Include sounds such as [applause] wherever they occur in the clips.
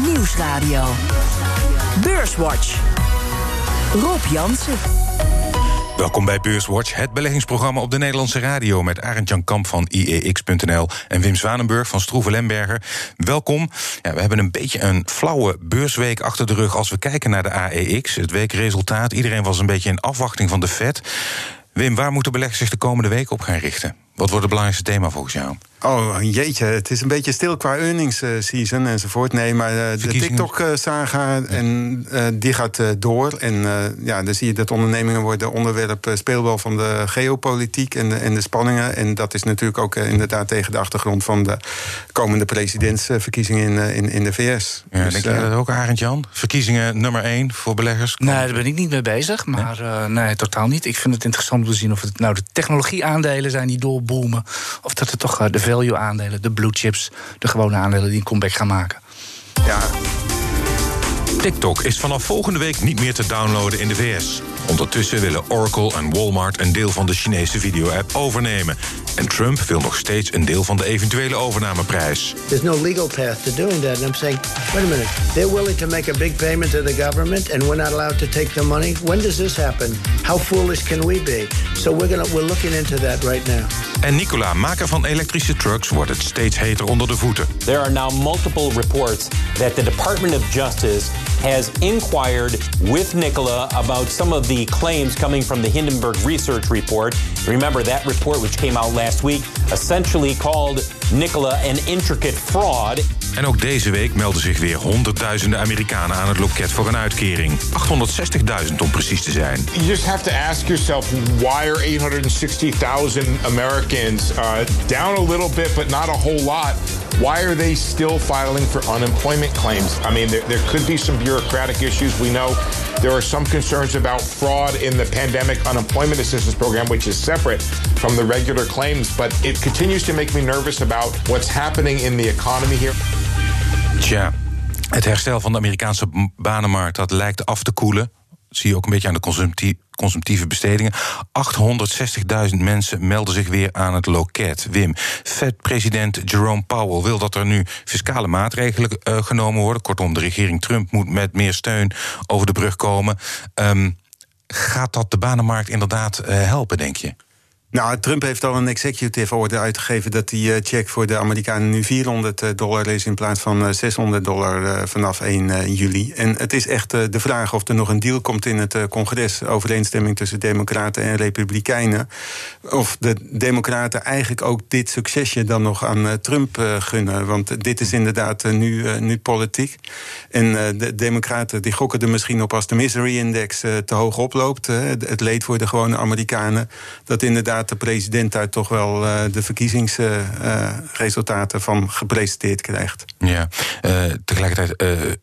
Nieuwsradio. Beurswatch. Rob Jansen. Welkom bij Beurswatch, het beleggingsprogramma op de Nederlandse radio... met Arend Jan Kamp van IEX.nl en Wim Zwanenburg van Stroeven Lemberger. Welkom. Ja, we hebben een beetje een flauwe beursweek achter de rug... als we kijken naar de AEX, het weekresultaat. Iedereen was een beetje in afwachting van de Fed. Wim, waar moeten beleggers zich de komende week op gaan richten? Wat wordt het belangrijkste thema volgens jou? Oh, jeetje, het is een beetje stil qua earnings eh, season enzovoort. Nee, maar uh, de TikTok-saga, en uh, die gaat door. En ja, dan zie je dat ondernemingen worden onderwerp speelbal van de geopolitiek en de, en de spanningen. En dat is natuurlijk ook inderdaad tegen de achtergrond van de komende presidentsverkiezingen in, in, in de VS. Ja, dus, denk je dat ook, Arend Jan? Verkiezingen nummer één voor beleggers? Nee, daar ben ik niet mee bezig. Maar nee? nee, totaal niet. Ik vind het interessant om te zien of het nou de technologieaandelen zijn die Of dat het toch de value aandelen, de blue chips, de gewone aandelen die een comeback gaan maken. Ja. TikTok is vanaf volgende week niet meer te downloaden in de VS. Ondertussen willen Oracle en Walmart een deel van de Chinese video-app overnemen. En Trump wil nog steeds een deel van de eventuele overnameprijs. There's no legal path to doing that. And I'm saying, wait a minute, they're willing to make a big payment to the government and we're not allowed to take the money? When does this happen? How foolish can we be? So we're, gonna, we're looking into that right now. En Nicola, maker van elektrische trucks, wordt het steeds heter onder de voeten. There are now multiple reports that the Department of Justice has inquired with Nikola about some of the claims coming from the Hindenburg Research Report. Remember that report, which came out last week, essentially called Nicola an intricate fraud. En ook deze week melden zich weer honderdduizenden Amerikanen aan het loket voor een uitkering. 860.000 om precies te zijn. You just have to ask yourself why are 860,000 Americans uh, down a little bit but not a whole lot? Why are they still filing for unemployment claims? I mean, there, there could be some bureaucratic issues. We know there are some concerns about fraud in the pandemic unemployment assistance program, which is separate from the regular claims. But it continues to make me nervous about what's happening in the economy here. Tja, het herstel van de Amerikaanse banenmarkt dat lijkt af te koelen. Dat zie je ook een beetje aan de consumptieve bestedingen. 860.000 mensen melden zich weer aan het loket. Wim, Fed-president Jerome Powell wil dat er nu fiscale maatregelen uh, genomen worden. Kortom, de regering Trump moet met meer steun over de brug komen. Um, gaat dat de banenmarkt inderdaad uh, helpen, denk je? Nou, Trump heeft al een executive order uitgegeven dat die uh, check voor de Amerikanen nu 400 uh, dollar is in plaats van uh, 600 dollar vanaf 1 juli. En het is echt de vraag of er nog een deal komt in het congres, overeenstemming tussen Democraten en Republikeinen. Of de Democraten eigenlijk ook dit succesje dan nog aan Trump gunnen. Want dit is inderdaad nu, nu politiek. En de Democraten die gokken er misschien op als de misery index te hoog oploopt. het leed voor de gewone Amerikanen. Dat inderdaad de president daar toch wel uh, de verkiezingsresultaten uh, van gepresenteerd krijgt. Ja, uh, tegelijkertijd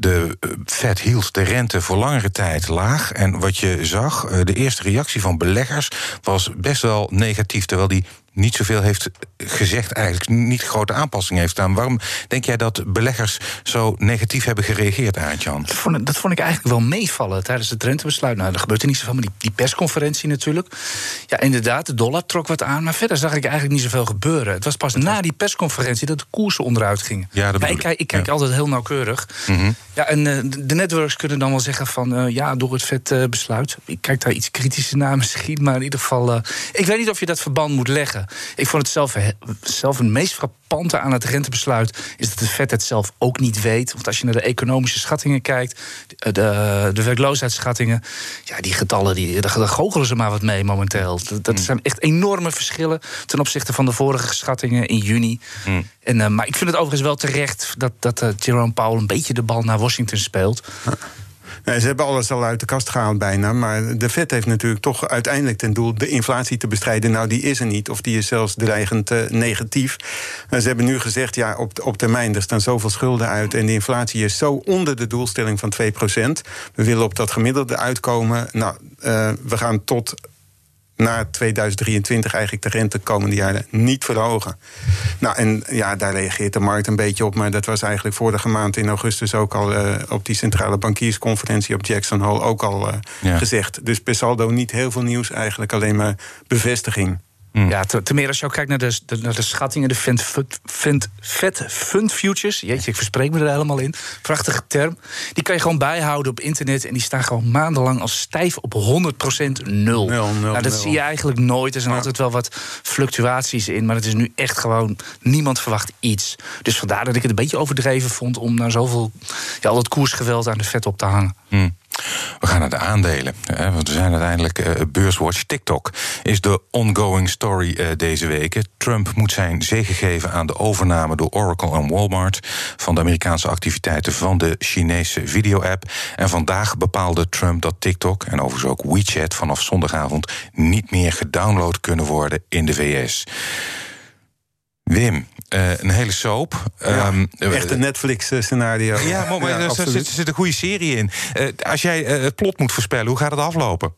de Fed hield de rente voor langere tijd laag. En wat je zag, de eerste reactie van beleggers was best wel negatief. Terwijl die niet zoveel heeft gezegd, eigenlijk niet grote aanpassingen heeft gedaan. Waarom denk jij dat beleggers zo negatief hebben gereageerd, Aartjan? Dat vond, dat vond ik eigenlijk wel meevallen tijdens het rentebesluit. Nou, er gebeurt er niet zoveel, maar die, die persconferentie natuurlijk. Ja, inderdaad, de dollar trok wat aan, maar verder zag ik eigenlijk niet zoveel gebeuren. Het was pas na die persconferentie dat de koersen onderuit gingen. Ja, dat ik, ik, kijk altijd heel nauwkeurig. Mm Ja, en uh, de networks kunnen dan wel zeggen van uh, ja, door het vet uh, besluit. Ik kijk daar iets kritischer naar [laughs] misschien, maar in ieder geval. ik weet niet of je dat verband moet leggen. Ik vond het zelf, zelf het meest frappante aan het rentebesluit... is dat de Fed het zelf ook niet weet. Want als je naar de economische schattingen kijkt... de, de werkloosheidsschattingen... ja, die getallen, die, daar goochelen ze maar wat mee momenteel. Dat, dat mm. zijn echt enorme verschillen... ten opzichte van de vorige schattingen in juni. Mm. En, uh, maar ik vind het overigens wel terecht... dat, dat uh, Jerome Powell een beetje de bal naar Washington speelt... Ze hebben alles al uit de kast gehaald bijna. Maar de Fed heeft natuurlijk toch uiteindelijk ten doel de inflatie te bestrijden. Nou, die is er niet. Of die is zelfs dreigend uh, negatief. Uh, ze hebben nu gezegd, ja, op, op termijn, er staan zoveel schulden uit. En de inflatie is zo onder de doelstelling van 2%. We willen op dat gemiddelde uitkomen. Nou, uh, we gaan tot na 2023 eigenlijk de rente de komende jaren niet verhogen. Nou, en ja, daar reageert de markt een beetje op. Maar dat was eigenlijk vorige maand in augustus ook al uh, op die centrale bankiersconferentie op Jackson Hole ook al uh, ja. gezegd. Dus per saldo niet heel veel nieuws, eigenlijk alleen maar bevestiging. Ja, te, te, meer als je ook kijkt naar de, de, naar de schattingen, de Fed, Fed Fund Futures. Jeetje, ik verspreek me er helemaal in. Prachtige term. Die kan je gewoon bijhouden op internet. En die staan gewoon maandenlang als stijf op 100% nul. nul, nou, dat zie je eigenlijk nooit. Er zijn altijd wel wat fluctuaties in. Maar het is nu echt gewoon, niemand verwacht iets. Dus vandaar dat ik het een beetje overdreven vond om naar zoveel, ja, al dat koersgeweld aan de vet op te hangen. Hmm. We gaan naar de aandelen. Want we zijn uiteindelijk uh, beurswatch. TikTok is de ongoing story uh, deze week. Trump moet zijn zegen geven aan de overname door Oracle en Walmart van de Amerikaanse activiteiten van de Chinese video-app. En vandaag bepaalde Trump dat TikTok en overigens ook WeChat vanaf zondagavond niet meer gedownload kunnen worden in de VS. Wim, uh, een hele soap. Ja, um, echt een Netflix-scenario. Ja, maar, er zit, zit, een goede serie in. Uh, als jij het plot moet voorspellen, hoe gaat het aflopen?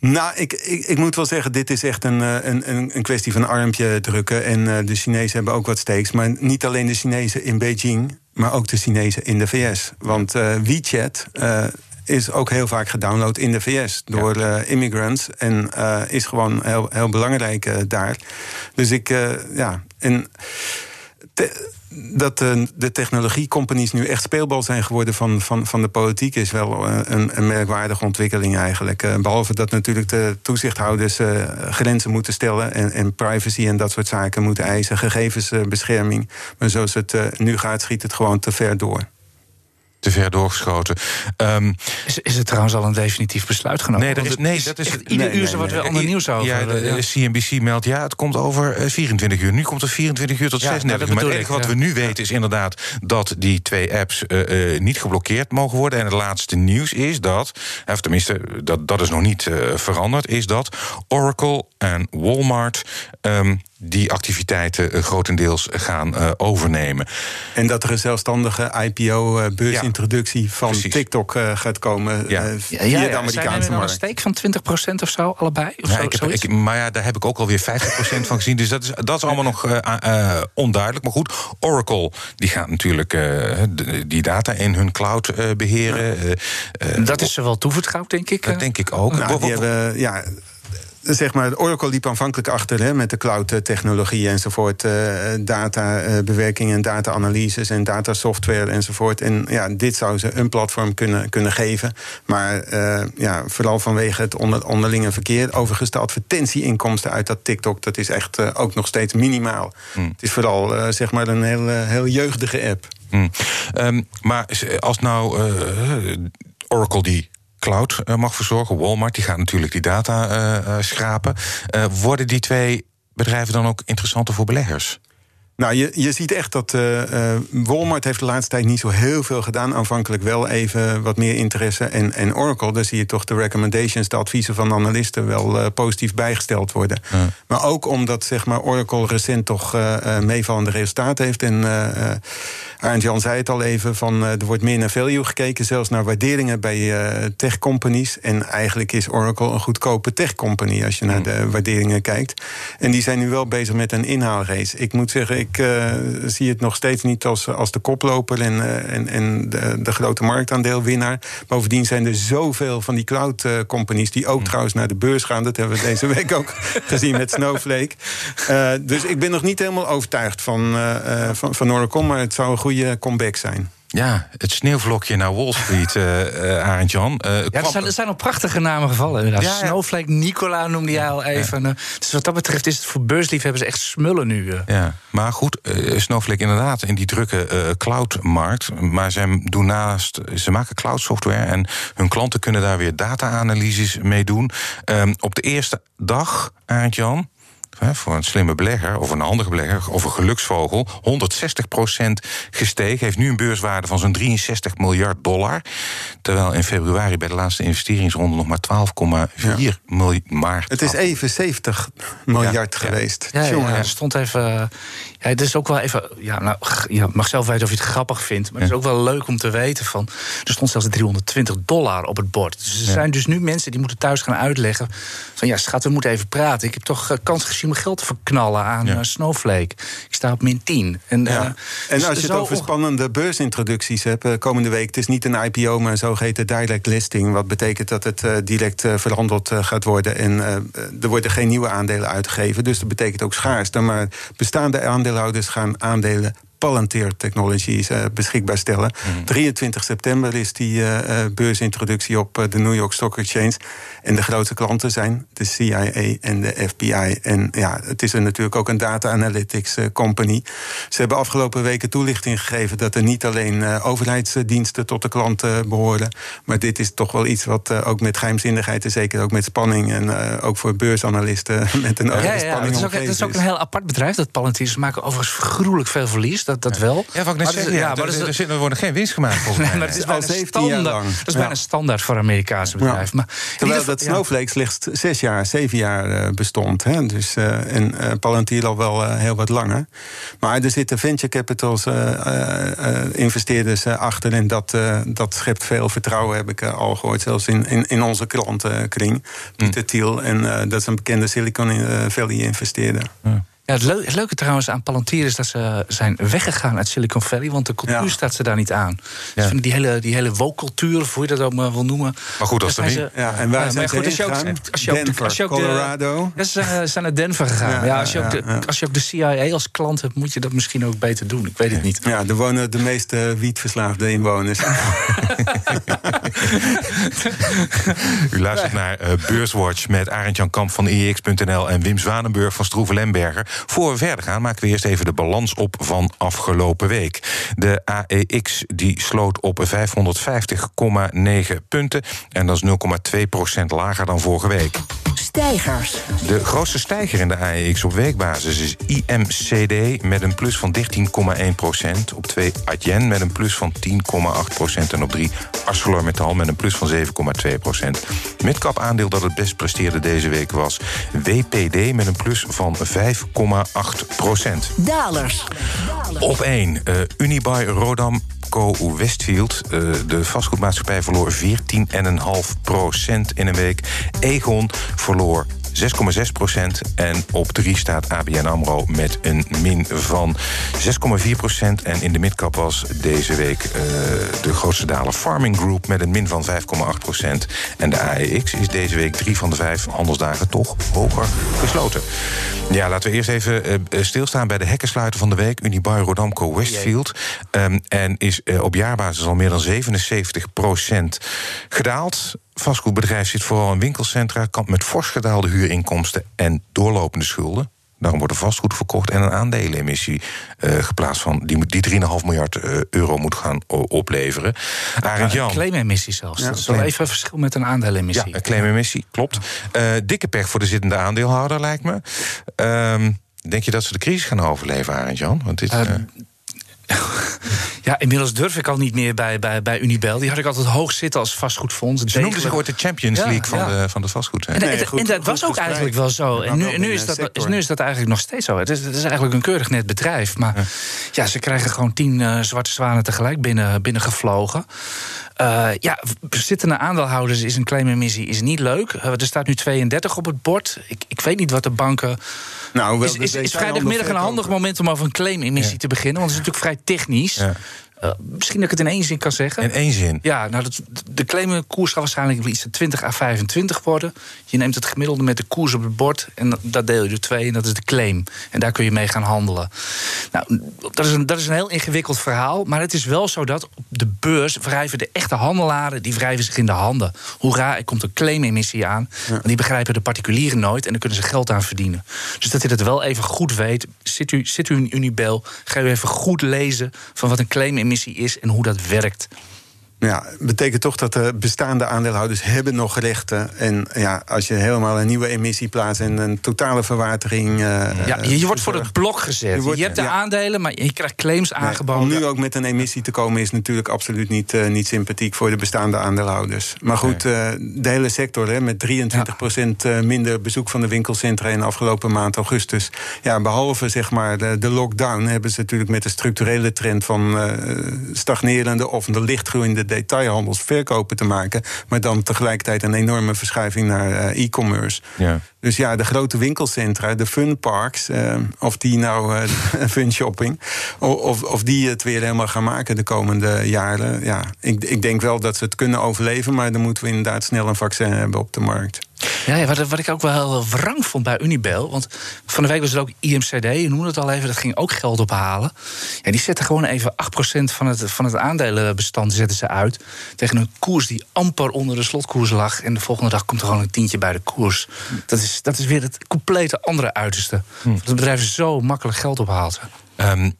Nou, ik, ik, ik, moet wel zeggen, dit is echt een, een, een kwestie van armpje drukken. En de Chinezen hebben ook wat steeks. Maar niet alleen de Chinezen in Beijing, maar ook de Chinezen in de VS. Want WeChat is ook heel vaak gedownload in de VS door uh, immigrants. En uh, is gewoon heel, heel belangrijk uh, daar. Dus ik, ja. En dat de, de technologiecompanies nu echt speelbal zijn geworden van, van, van de politiek is wel een, een merkwaardige ontwikkeling eigenlijk. behalve dat natuurlijk de toezichthouders grenzen moeten stellen en, en privacy en dat soort zaken moeten eisen, gegevensbescherming. Maar zoals het nu gaat, schiet het gewoon te ver door te ver doorgeschoten. Um, is, is het trouwens al een definitief besluit genomen? Nee, dat is, nee, dat is ieder nee, uur nee, wordt wel ander nieuws over. Ja, de, ja. CNBC meldt ja, het komt over 24 eh, uur. Nu komt het 24 uur tot ja, 36 uur. Maar het enige wat we nu weten is inderdaad dat die twee apps uh, uh, niet geblokkeerd mogen worden. En het laatste nieuws is dat, of tenminste, dat, dat is nog niet veranderd, is dat Oracle en Walmart. Um, die activiteiten uh, grotendeels gaan uh, overnemen. En dat er een zelfstandige IPO-beursintroductie uh, van Precies. TikTok gaat komen ja. via ja, ja, de Amerikaanse Zijn markt. een steek van 20% of zo, allebei? Of zo, ik heb, ik, maar ja, daar heb ik ook alweer 50% van gezien. Dus dat is, dat is allemaal nog onduidelijk. Maar goed, Oracle die gaat natuurlijk die data in hun cloud beheren. dat is ze wel toevertrouwd, denk ik. Dat denk ik ook. Nou, die hebben, ja, zeg maar, Oracle liep aanvankelijk achter hè, met de cloud-technologie enzovoort. Uh, databewerking en data-analyses en datasoftware enzovoort. En ja, dit zou ze een platform kunnen, kunnen geven. Maar uh, ja, vooral vanwege het onder, onderlinge verkeer. Overigens, de advertentieinkomsten uit dat TikTok, dat is echt uh, ook nog steeds minimaal. Hmm. Het is vooral zeg maar een heel, heel jeugdige app. Hmm. Um, maar als nou Oracle die cloud uh, mag verzorgen. Walmart die gaat natuurlijk die data uh, schrapen. worden die twee bedrijven dan ook interessanter voor beleggers? Nou, je, je ziet echt dat uh, Walmart heeft de laatste tijd niet zo heel veel gedaan. Aanvankelijk wel even wat meer interesse. En, en Oracle, daar zie je toch de recommendations, de adviezen van analisten wel uh, positief bijgesteld worden. Ja. Maar ook omdat zeg maar, Oracle recent toch meevallende resultaten heeft. En Arend Jan zei het al even: van, er wordt meer naar value gekeken, zelfs naar waarderingen bij tech companies. En eigenlijk is Oracle een goedkope tech company als je naar de waarderingen kijkt. En die zijn nu wel bezig met een inhaalrace. Ik moet zeggen, ik ik uh, zie het nog steeds niet als, als de koploper en, uh, en, en de, de, grote marktaandeelwinnaar. Bovendien zijn er zoveel van die cloud uh, companies die ook mm. trouwens naar de beurs gaan. Dat hebben we deze [laughs] week ook gezien met Snowflake. dus ik ben nog niet helemaal overtuigd van, van, van Oracle, maar het zou een goede comeback zijn. Ja, het sneeuwvlokje naar Wall Street, uh, uh, Arend Jan. Uh, ja, er zijn, er zijn al prachtige namen gevallen. Ja, ja. Snowflake, Nicola noemde jij al even. Ja. Dus wat dat betreft is het voor beursliefhebbers echt smullen nu. Ja, maar goed, Snowflake inderdaad in die drukke cloudmarkt. Maar ze doen naast, ze maken cloud software en hun klanten kunnen daar weer data-analyses mee doen. Um, op de eerste dag, Arend Jan, voor een slimme belegger of een handige belegger of een geluksvogel 160% gestegen. Heeft nu een beurswaarde van zo'n 63 miljard dollar. Terwijl in februari bij de laatste investeringsronde nog maar 12,4 ja. miljard. Het is even 70 miljard ja, geweest. Ja, ja, ja, stond even. Ja, het is ook wel even. Ja, nou, je mag zelf weten of je het grappig vindt. Maar het is ook wel leuk om te weten van. Er stond zelfs 320 dollar op het bord. Dus er zijn dus nu mensen die moeten thuis gaan uitleggen. Van ja, schat, we moeten even praten. Ik heb toch kans precies om geld te verknallen aan Ja. eh, Snowflake. Ik sta op min 10. En, eh. En dus als je het over spannende beursintroducties hebt eh, komende week, het is niet een IPO, maar een zogeheten direct listing. Wat betekent dat het direct verhandeld gaat worden. En er worden geen nieuwe aandelen uitgegeven. Dus dat betekent ook schaarste. Maar bestaande aandeelhouders gaan aandelen. Palantir Technologies eh, beschikbaar stellen. 23 september is die eh, eh, beursintroductie op de New York Stock Exchange. En de grootste klanten zijn de CIA en de FBI. En ja, het is er natuurlijk ook een data analytics company. Ze hebben afgelopen weken toelichting gegeven dat er niet alleen overheidsdiensten tot de klanten behoren. Maar dit is toch wel iets wat ook met geheimzinnigheid en zeker ook met spanning. En ook voor beursanalisten [laughs] met een Ja, ogen ja, ja. spanning Het is, ook, het is ook een heel apart bedrijf, dat Palantir. Ze maken overigens gruwelijk veel verlies, dat, dat wel. Ja, wat ik net Maar is- ja, maar er, zit- er wordt geen winst gemaakt [laughs] volgens mij. maar het is Al bijna 17 jaar standaard. lang. Dat is Ja. bijna standaard voor Amerikaanse bedrijven. Maar in Terwijl dat. Snowflake slechts zes jaar, zeven jaar eh, bestond. Hè? Dus, eh, en eh, Palantir al wel heel wat langer. Maar er zitten venture capitals, eh, eh, eh, investeerders achter. En dat, eh, dat schept veel vertrouwen, heb ik al gehoord. Zelfs in, in, in onze klantenkring. Pieter Thiel. En eh, dat is een bekende Silicon eh, Valley investeerder. Ja, het, leu- het leuke trouwens aan Palantir is dat ze zijn weggegaan uit Silicon Valley, want de cultuur Ja. staat ze daar niet aan. Ja. Dus die hele, die hele woke-cultuur, of hoe je dat ook maar wil noemen. Maar goed, als er zijn niet- ze- Ja, en waar Ja, zijn goed, als je ook- heen als je ook- Denver, als je ook de- Colorado. Ja, ze zijn, naar Denver gegaan. Ja, Ja, als, je ja, ook de, als je ook de CIA als klant hebt, moet je dat misschien ook beter doen. Ik weet het niet. Ja, er wonen de meeste wietverslaafde inwoners. [laughs] U luistert naar eh, Beurswatch met Arend Jan Kamp van IEX.nl en Wim Zwanenburg van Stroeven Lemberger. Voor we verder gaan, maken we eerst even de balans op van afgelopen week. De AEX die sloot op 550,9 punten. En dat is 0,2% lager dan vorige week. Stijgers. De grootste stijger in de AEX op weekbasis is IMCD met een plus van 13,1% Op 2 Adyen met een plus van 10,8% En op 3 ArcelorMittal met een plus van 7,2% Midcap aandeel dat het best presteerde deze week was WPD met een plus van 5,8% Dalers. op 1. eh Unibuy Rodam Co Westfield. eh, de vastgoedmaatschappij verloor 14,5% in een week. Egon verloor 6,6% En op 3 staat ABN AMRO met een min van 6,4% En in de midcap was deze week eh, de grootste daler Farming Group... met een min van 5,8% En de AEX is deze week drie van de vijf handelsdagen toch hoger gesloten. Ja, laten we eerst even eh, stilstaan bij de hekkensluiter van de week. Unibail Rodamco Westfield. Ehm, en is eh, op jaarbasis al meer dan 77% gedaald. Vastgoedbedrijf zit vooral in winkelcentra, kampt met fors gedaalde huurinkomsten en doorlopende schulden. Daarom wordt er vastgoed verkocht en een aandelenemissie eh, geplaatst van die, die 3,5 miljard eh, euro moet gaan opleveren. Arend Jan. Een claimemissie zelfs. dat is wel even een verschil met een aandelenemissie. Ja, een claimemissie, klopt. Eh, dikke pech voor de zittende aandeelhouder, lijkt me. Ehm, denk je dat ze de crisis gaan overleven, Arend Jan? Want dit, Ja, inmiddels durf ik al niet meer bij, bij, bij Unibel. Die had ik altijd hoog zitten als vastgoedfonds. ze noemden zich ooit de Champions Ja, League van, ja. de, van de vastgoed. hè? En, Nee, en- goed- en dat goed was ook eigenlijk wel zo. En nu, nu, binnen is dat, sector. nu is dat eigenlijk nog steeds zo. Het is, het is eigenlijk een keurig net bedrijf. Maar ja, ze krijgen gewoon tien eh, zwarte zwanen tegelijk binnen, binnengevlogen. Eh ja, zittende aandeelhouders is een claimemissie is niet leuk. Eh, er staat nu 32 op het bord. Ik, ik weet niet wat de banken... Nou, wel Is, is, is vrijdagmiddag een handig moment om over een claimemissie Ja. te beginnen? Want het is natuurlijk vrij technisch. Eh, misschien dat ik het in één zin kan zeggen. In één zin. Ja, nou, dat, de claimkoers gaat waarschijnlijk iets van 20 à 25 worden. Je neemt het gemiddelde met de koers op het bord en dat deel je door twee en dat is de claim. En daar kun je mee gaan handelen. Nou, dat is een, dat is een heel ingewikkeld verhaal, maar het is wel zo dat op de beurs wrijven de echte handelaren die wrijven zich in de handen. Hoera, er komt een claimemissie aan. Die begrijpen de particulieren nooit en daar kunnen ze geld aan verdienen. Dus dat je het wel even goed weet. Zit u, zit u in Unibel, ga u even goed lezen van wat een claimemissie is en hoe dat werkt. Ja, betekent toch dat de bestaande aandeelhouders hebben nog rechten. En ja, als je helemaal een nieuwe emissie plaatst en een totale verwatering. eh, Ja, je, je wordt voor het blok gezet. Je hebt de ja. aandelen, maar je krijgt claims Nee, aangeboden. om nu ook met een emissie te komen is natuurlijk absoluut niet, eh, niet sympathiek voor de bestaande aandeelhouders. Maar goed, eh, de hele sector hè, met 23% eh, minder bezoek van de winkelcentra in de afgelopen maand augustus. Ja, behalve zeg maar de, de lockdown hebben ze natuurlijk met de structurele trend van stagnerende of de lichtgroeiende detailhandels verkopen te maken. Maar dan tegelijkertijd een enorme verschuiving naar eh, e-commerce. Ja. Dus ja, de grote winkelcentra, de funparks, uh, of die nou [laughs] uh, fun shopping, of, of die het weer helemaal gaan maken de komende jaren. Ja, ik, ik denk wel dat ze het kunnen overleven, maar dan moeten we inderdaad snel een vaccin hebben op de markt. Ja, ja wat, wat, ik ook wel heel wrang vond bij Unibel. Want van de week was er ook IMCD, je noemde het al even, dat ging ook geld ophalen. Ja, die zetten gewoon even 8% van het, van het aandelenbestand zetten ze uit. Tegen een koers die amper onder de slotkoers lag. En de volgende dag komt er gewoon een tientje bij de koers. Dat is, dat is weer het complete andere uiterste. Hm. Dat het bedrijf zo makkelijk geld ophaalt. Um,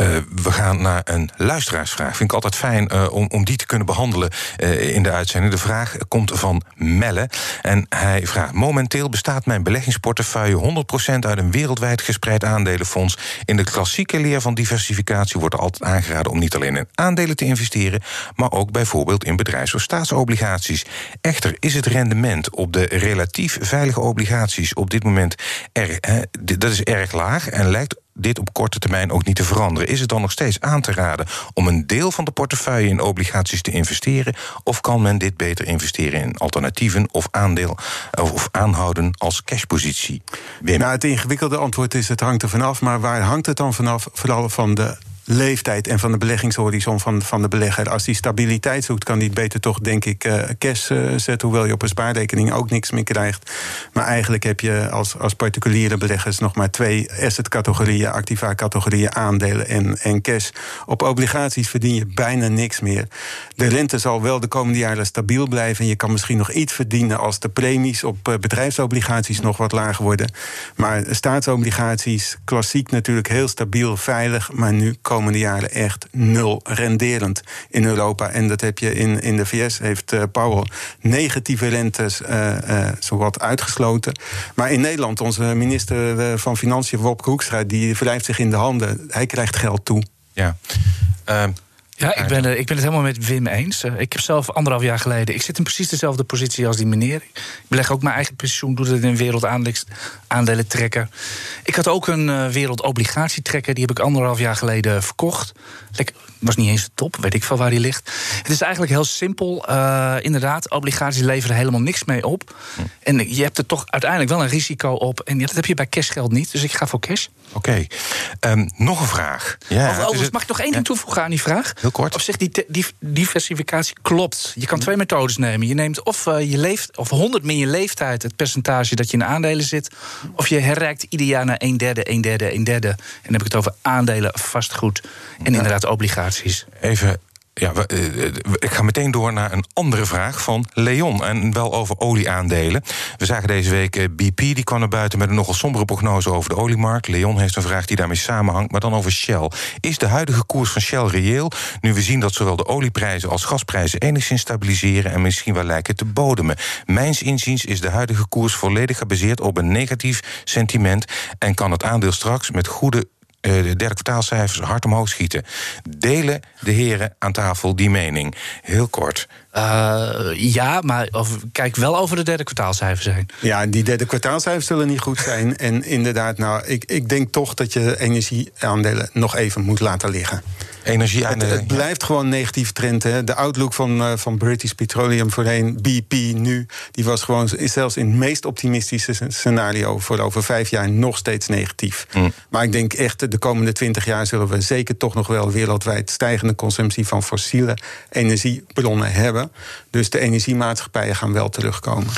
uh, we gaan naar een luisteraarsvraag. Vind ik altijd fijn uh, om, om die te kunnen behandelen uh, in de uitzending. De vraag komt van Melle. En hij vraagt: Momenteel bestaat mijn beleggingsportefeuille 100% uit een wereldwijd gespreid aandelenfonds. In de klassieke leer van diversificatie wordt altijd aangeraden om niet alleen in aandelen te investeren, maar ook bijvoorbeeld in bedrijfs- of staatsobligaties. Echter is het rendement op de relatief veilige obligaties op dit moment erg, dat is erg laag en lijkt dit op korte termijn ook niet te veranderen. Is het dan nog steeds aan te raden om een deel van de portefeuille in obligaties te investeren? Of kan men dit beter investeren in alternatieven of aandeel of aanhouden als cashpositie? Nou, het ingewikkelde antwoord is: het hangt er vanaf. Maar waar hangt het dan vanaf? Vooral van de leeftijd en van de beleggingshorizon van, van de belegger. Als die stabiliteit zoekt, kan die beter toch, denk ik, uh, cash uh, zetten. Hoewel je op een spaarrekening ook niks meer krijgt. Maar eigenlijk heb je als, als particuliere beleggers nog maar twee assetcategorieën: activa-categorieën, aandelen en, en cash. Op obligaties verdien je bijna niks meer. De rente zal wel de komende jaren stabiel blijven. En je kan misschien nog iets verdienen als de premies op uh, bedrijfsobligaties nog wat lager worden. Maar staatsobligaties, klassiek natuurlijk heel stabiel, veilig. Maar nu komen komende jaren echt nul renderend in Europa. En dat heb je in, in de VS, heeft uh, Powell negatieve rentes uh, uh, zowat uitgesloten. Maar in Nederland, onze minister van Financiën, Wopke Hoekstra, die wrijft zich in de handen. Hij krijgt geld toe. Ja. Ja, ik ben, ik ben het helemaal met Wim eens. Ik heb zelf anderhalf jaar geleden. Ik zit in precies dezelfde positie als die meneer. Ik beleg ook mijn eigen pensioen, doe het in wereldaandelen trekker. Ik had ook een uh, wereldobligatietrekker, die heb ik anderhalf jaar geleden verkocht. Lekker, was niet eens de top, weet ik veel waar die ligt. Het is eigenlijk heel simpel. Uh, inderdaad, obligaties leveren helemaal niks mee op. Hm. En je hebt er toch uiteindelijk wel een risico op. En dat heb je bij cashgeld niet, dus ik ga voor cash. Oké. Okay. Um, nog een vraag. Ja, mag ik nog één ding toevoegen aan die vraag? Heel kort. Op zich, die, die diversificatie klopt. Je kan twee methodes nemen. Je neemt of, uh, je leeft, of 100 min je leeftijd, het percentage dat je in aandelen zit. Of je herrijkt ieder jaar naar een derde, een derde, een derde. En dan heb ik het over aandelen, vastgoed en inderdaad obligaties. Even ja, ik ga meteen door naar een andere vraag van Leon. En wel over olieaandelen. We zagen deze week BP, die kwam naar buiten met een nogal sombere prognose over de oliemarkt. Leon heeft een vraag die daarmee samenhangt, maar dan over Shell. Is de huidige koers van Shell reëel? Nu we zien dat zowel de olieprijzen als gasprijzen enigszins stabiliseren en misschien wel lijken te bodemen. Mijns inziens is de huidige koers volledig gebaseerd op een negatief sentiment en kan het aandeel straks met goede de derde kwartaalcijfers hard omhoog schieten. Delen de heren aan tafel die mening? Heel kort. Uh, ja, maar of, kijk wel over de derde kwartaalcijfers heen. Ja, die derde kwartaalcijfers zullen niet goed zijn. en inderdaad, nou, ik, ik denk toch dat je energieaandelen nog even moet laten liggen. Energieaandelen. Het, het blijft gewoon een negatieve trend. Hè. De outlook van, uh, van British Petroleum voorheen, BP nu, die was gewoon is zelfs in het meest optimistische scenario voor over vijf jaar nog steeds negatief. Mm. Maar ik denk echt, de komende twintig jaar zullen we zeker toch nog wel wereldwijd stijgende consumptie van fossiele energiebronnen hebben. Dus de energiemaatschappijen gaan wel terugkomen.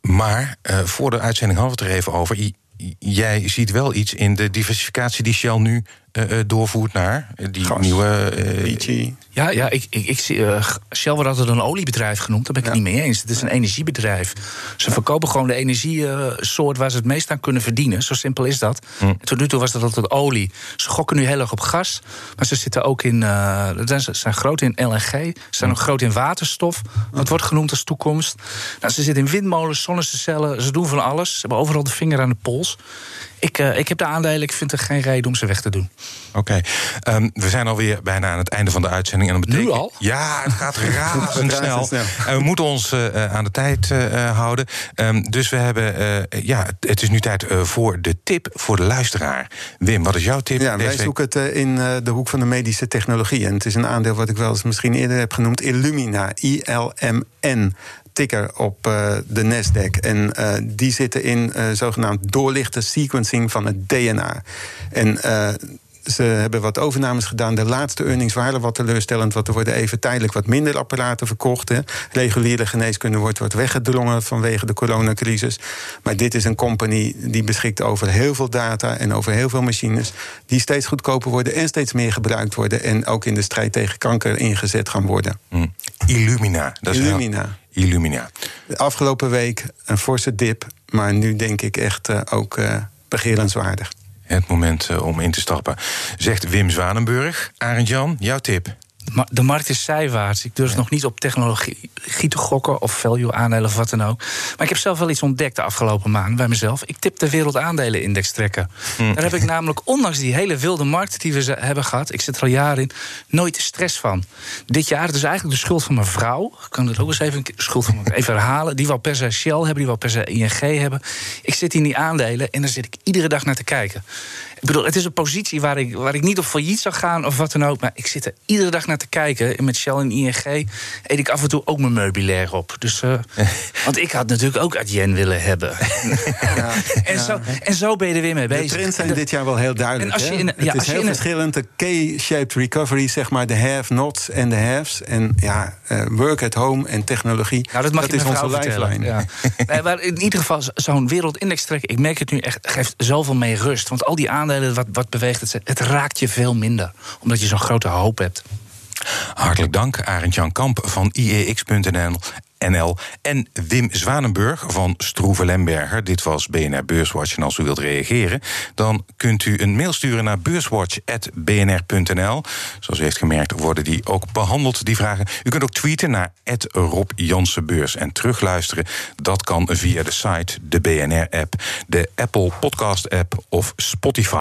Maar uh, voor de uitzending hadden we het er even over. jij ziet wel iets in de diversificatie die Shell nu doorvoert naar die Gas, nieuwe. Uh, ja, ja ik, ik, ik zie. Uh, Shell wordt altijd een oliebedrijf genoemd. Daar ben ik ja. het niet mee eens. Het is een energiebedrijf. Ze ja. verkopen gewoon de energiesoort waar ze het meest aan kunnen verdienen. Zo simpel is dat. Hm. Tot nu toe was dat altijd olie. Ze gokken nu heel erg op gas. Maar ze zitten ook in. ze zijn groot in LNG. Ze zijn hm. ook groot in waterstof. Dat wordt genoemd als toekomst. Nou, ze zitten in windmolens, zonnecellen. Ze doen van alles. Ze hebben overal de vinger aan de pols. Ik, uh, ik heb de aandelen, ik vind er geen reden om ze weg te doen. Oké, ehm, we zijn alweer bijna aan het einde van de uitzending. En dat betekent, Nu al? Ja, het gaat [laughs] razendsnel. En we moeten ons eh, eh, aan de tijd eh, houden. Ehm, dus we hebben, eh, ja, het- is nu tijd eh, voor de tip voor de luisteraar. Wim, wat is jouw tip? Ja, wij zoeken het in eh, de hoek van de medische technologie. En het is een aandeel wat ik wel eens misschien eerder heb genoemd. Illumina, I-L-M-N. Ticker op eh, de Nasdaq. En eh, die zitten in eh, zogenaamd doorlichte sequencing van het DNA. En eh, ze hebben wat overnames gedaan. De laatste earnings waren wat teleurstellend. Want er worden even tijdelijk wat minder apparaten verkocht. Hè. Reguliere geneeskunde wordt, wordt weggedrongen vanwege de coronacrisis. Maar dit is een company die beschikt over heel veel data en over heel veel machines. Die steeds goedkoper worden en steeds meer gebruikt worden. En ook in de strijd tegen kanker ingezet gaan worden. Hm. Illumina. Dat is Illumina. heel- Illumina. De afgelopen week een forse dip. Maar nu denk ik echt eh, ook begerenswaardig. Het moment eh, om in te stappen. Zegt Wim Zwanenburg. Arend Jan, jouw tip. De markt is zijwaarts. Ik durf nog niet op technologie te gokken of value aandelen of wat dan ook. Maar ik heb zelf wel iets ontdekt de afgelopen maanden bij mezelf. Ik tip de wereldaandelenindex trekken. Daar heb ik namelijk, ondanks die hele wilde markt die we hebben gehad, ik zit er al jaren in, nooit stress van. Dit jaar, is eigenlijk de schuld van mijn vrouw. Ik kan het ook eens even, schuld van mijn- even herhalen. Die wou per se Shell hebben, die wou per se ING hebben. Ik zit in die aandelen en daar zit ik iedere dag naar te kijken. Ik bedoel, het is een positie waar ik, waar ik niet op failliet zou gaan of wat dan ook. Maar ik zit er iedere dag naar te kijken. En met Shell en ING eet ik af en toe ook mijn meubilair op. Dus, eh, [laughs] want ik had natuurlijk ook Adyen willen hebben. [laughs] en, zo, en zo ben je er weer mee De bezig. trends zijn de- dit jaar wel heel duidelijk. En als je hè? in- ja, het is heel in een- verschillend. De K-shaped recovery, zeg maar, de have-nots en de haves. En ja, eh, work at home en technologie. Nou, dat mag dat je is onze lifeline. Ja. [laughs] Nee, maar in ieder geval, zo'n wereldindex trekken, ik merk het nu echt, geeft zoveel mee rust. Want al die wat, wat beweegt, het, het raakt je veel minder. Omdat je zo'n grote hoop hebt. Hartelijk dank, Arend Jan Kamp van IEX.nl. NL en Wim Zwanenburg van Stroeve Lemberger. Dit was BNR Beurswatch. En als u wilt reageren, dan kunt u een mail sturen naar beurswatch.bnr.nl. Zoals u heeft gemerkt, worden die ook behandeld, die vragen. U kunt ook tweeten naar Rob Jansenbeurs. En terugluisteren, dat kan via de site, de BNR-app, de Apple Podcast-app of Spotify.